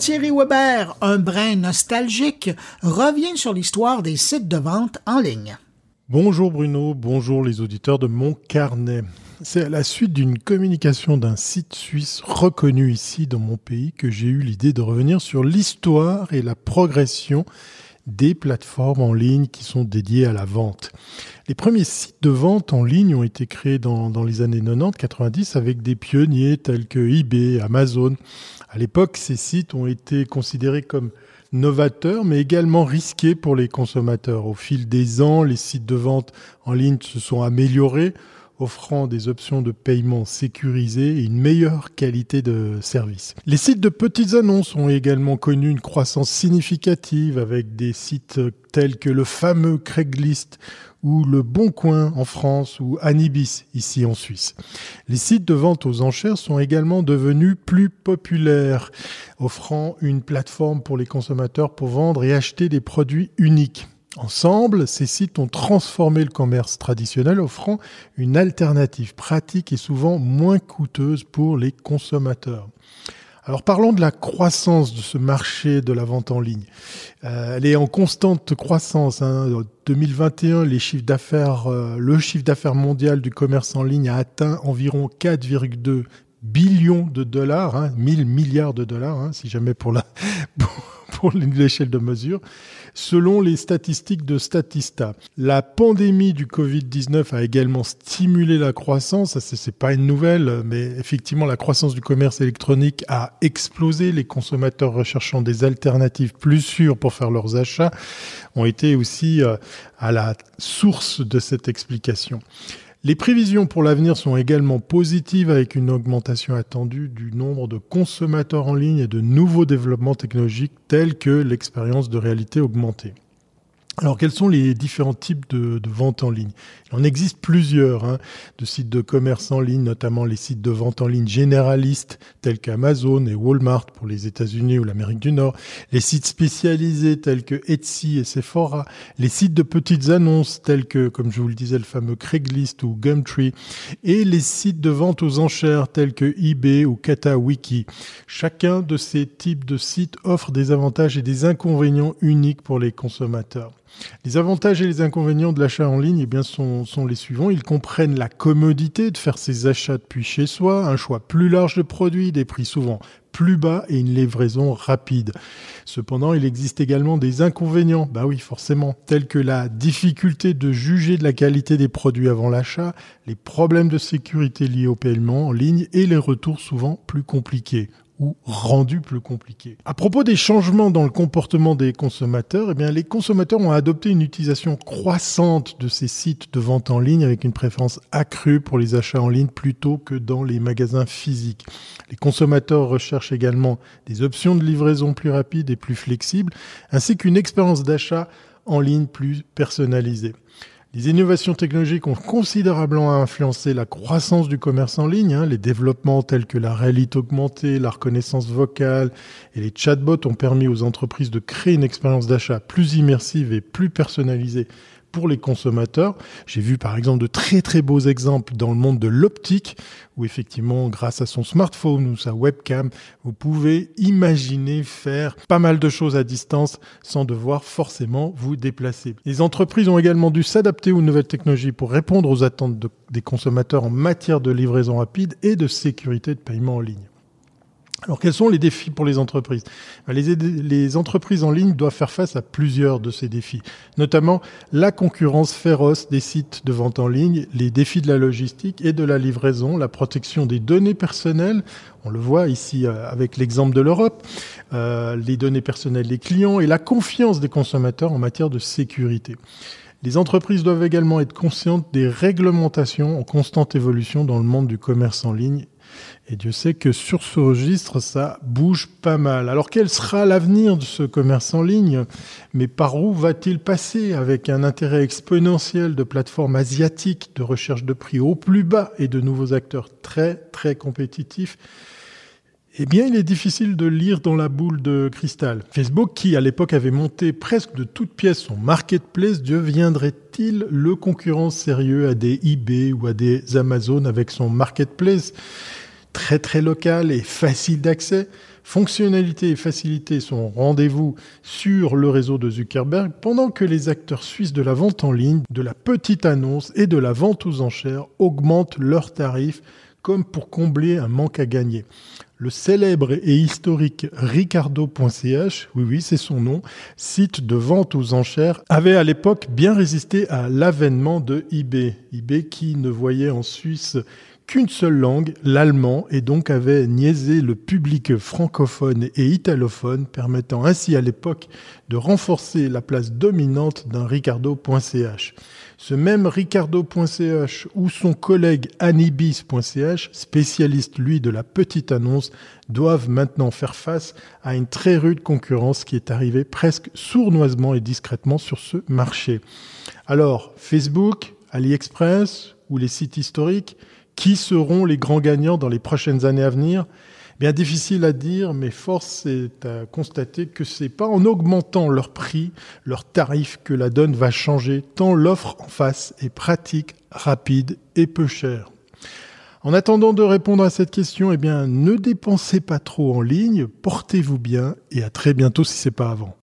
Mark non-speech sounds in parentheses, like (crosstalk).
Thierry Weber, un brin nostalgique, revient sur l'histoire des sites de vente en ligne. Bonjour Bruno, bonjour les auditeurs de mon carnet. C'est à la suite d'une communication d'un site suisse reconnu ici dans mon pays que j'ai eu l'idée de revenir sur l'histoire et la progression des plateformes en ligne qui sont dédiées à la vente. Les premiers sites de vente en ligne ont été créés dans, les années 90-90 avec des pionniers tels que eBay, Amazon. À l'époque, ces sites ont été considérés comme novateurs, mais également risqués pour les consommateurs. Au fil des ans, les sites de vente en ligne se sont améliorés offrant des options de paiement sécurisées et une meilleure qualité de service. Les sites de petites annonces ont également connu une croissance significative avec des sites tels que le fameux Craigslist ou le Bon Coin en France ou Anibis ici en Suisse. Les sites de vente aux enchères sont également devenus plus populaires, offrant une plateforme pour les consommateurs pour vendre et acheter des produits uniques. Ensemble, ces sites ont transformé le commerce traditionnel, offrant une alternative pratique et souvent moins coûteuse pour les consommateurs. Alors parlons de la croissance de ce marché de la vente en ligne. Euh, elle est en constante croissance. En hein. 2021, chiffres d'affaires, euh, le chiffre d'affaires mondial du commerce en ligne a atteint environ 4,2 billions de dollars, hein, 1000 milliards de dollars, hein, si jamais pour (laughs) l'échelle de mesure selon les statistiques de Statista. La pandémie du Covid-19 a également stimulé la croissance. C'est pas une nouvelle, mais effectivement, la croissance du commerce électronique a explosé. Les consommateurs recherchant des alternatives plus sûres pour faire leurs achats ont été aussi euh, à la source de cette explication. Les prévisions pour l'avenir sont également positives avec une augmentation attendue du nombre de consommateurs en ligne et de nouveaux développements technologiques tels que l'expérience de réalité augmentée. Alors, quels sont les différents types de, de vente en ligne? Il en existe plusieurs, hein, de sites de commerce en ligne, notamment les sites de vente en ligne généralistes tels qu'Amazon et Walmart pour les États-Unis ou l'Amérique du Nord, les sites spécialisés tels que Etsy et Sephora, les sites de petites annonces tels que, comme je vous le disais, le fameux Craigslist ou Gumtree, et les sites de vente aux enchères tels que eBay ou KataWiki. Chacun de ces types de sites offre des avantages et des inconvénients uniques pour les consommateurs. Les avantages et les inconvénients de l'achat en ligne eh bien, sont, les suivants. Ils comprennent la commodité de faire ses achats depuis chez soi, un choix plus large de produits, des prix souvent plus bas et une livraison rapide. Cependant, il existe également des inconvénients, bah oui, forcément, tels que la difficulté de juger de la qualité des produits avant l'achat, les problèmes de sécurité liés au paiement en ligne et les retours souvent plus compliqués ou rendu plus compliqué. À propos des changements dans le comportement des consommateurs, eh bien, les consommateurs ont adopté une utilisation croissante de ces sites de vente en ligne avec une préférence accrue pour les achats en ligne plutôt que dans les magasins physiques. Les consommateurs recherchent également des options de livraison plus rapides et plus flexibles, ainsi qu'une expérience d'achat en ligne plus personnalisée. Les innovations technologiques ont considérablement influencé la croissance du commerce en ligne. Hein. Les développements tels que la réalité augmentée, la reconnaissance vocale et les chatbots ont permis aux entreprises de créer une expérience d'achat plus immersive et plus personnalisée pour les consommateurs. J'ai vu par exemple de très très beaux exemples dans le monde de l'optique où effectivement grâce à son smartphone ou sa webcam, vous pouvez imaginer faire pas mal de choses à distance sans devoir forcément vous déplacer. Les entreprises ont également dû s'adapter aux nouvelles technologies pour répondre aux attentes des consommateurs en matière de livraison rapide et de sécurité de paiement en ligne. Alors quels sont les défis pour les entreprises? Ben, les, entreprises en ligne doivent faire face à plusieurs de ces défis, notamment la concurrence féroce des sites de vente en ligne, les défis de la logistique et de la livraison, la protection des données personnelles, on le voit ici euh, avec l'exemple de l'Europe, euh, les données personnelles des clients et la confiance des consommateurs en matière de sécurité. Les entreprises doivent également être conscientes des réglementations en constante évolution dans le monde du commerce en ligne et Dieu sait que sur ce registre, ça bouge pas mal. Alors quel sera l'avenir de ce commerce en ligne? Mais par où va-t-il passer avec un intérêt exponentiel de plateformes asiatiques de recherche de prix au plus bas et de nouveaux acteurs très très compétitifs? Eh bien, il est difficile de lire dans la boule de cristal. Facebook, qui à l'époque avait monté presque de toutes pièces son marketplace, deviendrait-il le concurrent sérieux à des eBay ou à des Amazon avec son marketplace très très local et facile d'accès? Fonctionnalité et facilité sont rendez-vous sur le réseau de Zuckerberg, pendant que les acteurs suisses de la vente en ligne, de la petite annonce et de la vente aux enchères augmentent leurs tarifs comme pour combler un manque à gagner. Le célèbre et historique Ricardo.ch, oui oui c'est son nom, site de vente aux enchères, avait à l'époque bien résisté à l'avènement de eBay. eBay qui ne voyait en Suisse qu'une seule langue, l'allemand, et donc avait niaisé le public francophone et italophone, permettant ainsi à l'époque de renforcer la place dominante d'un Ricardo.ch. Ce même Ricardo.ch ou son collègue Anibis.ch, spécialiste lui de la petite annonce, doivent maintenant faire face à une très rude concurrence qui est arrivée presque sournoisement et discrètement sur ce marché. Alors, Facebook, AliExpress ou les sites historiques, qui seront les grands gagnants dans les prochaines années à venir? Bien difficile à dire, mais force est à constater que c'est pas en augmentant leur prix, leur tarif que la donne va changer, tant l'offre en face est pratique, rapide et peu chère. En attendant de répondre à cette question, eh bien, ne dépensez pas trop en ligne, portez-vous bien et à très bientôt si c'est pas avant.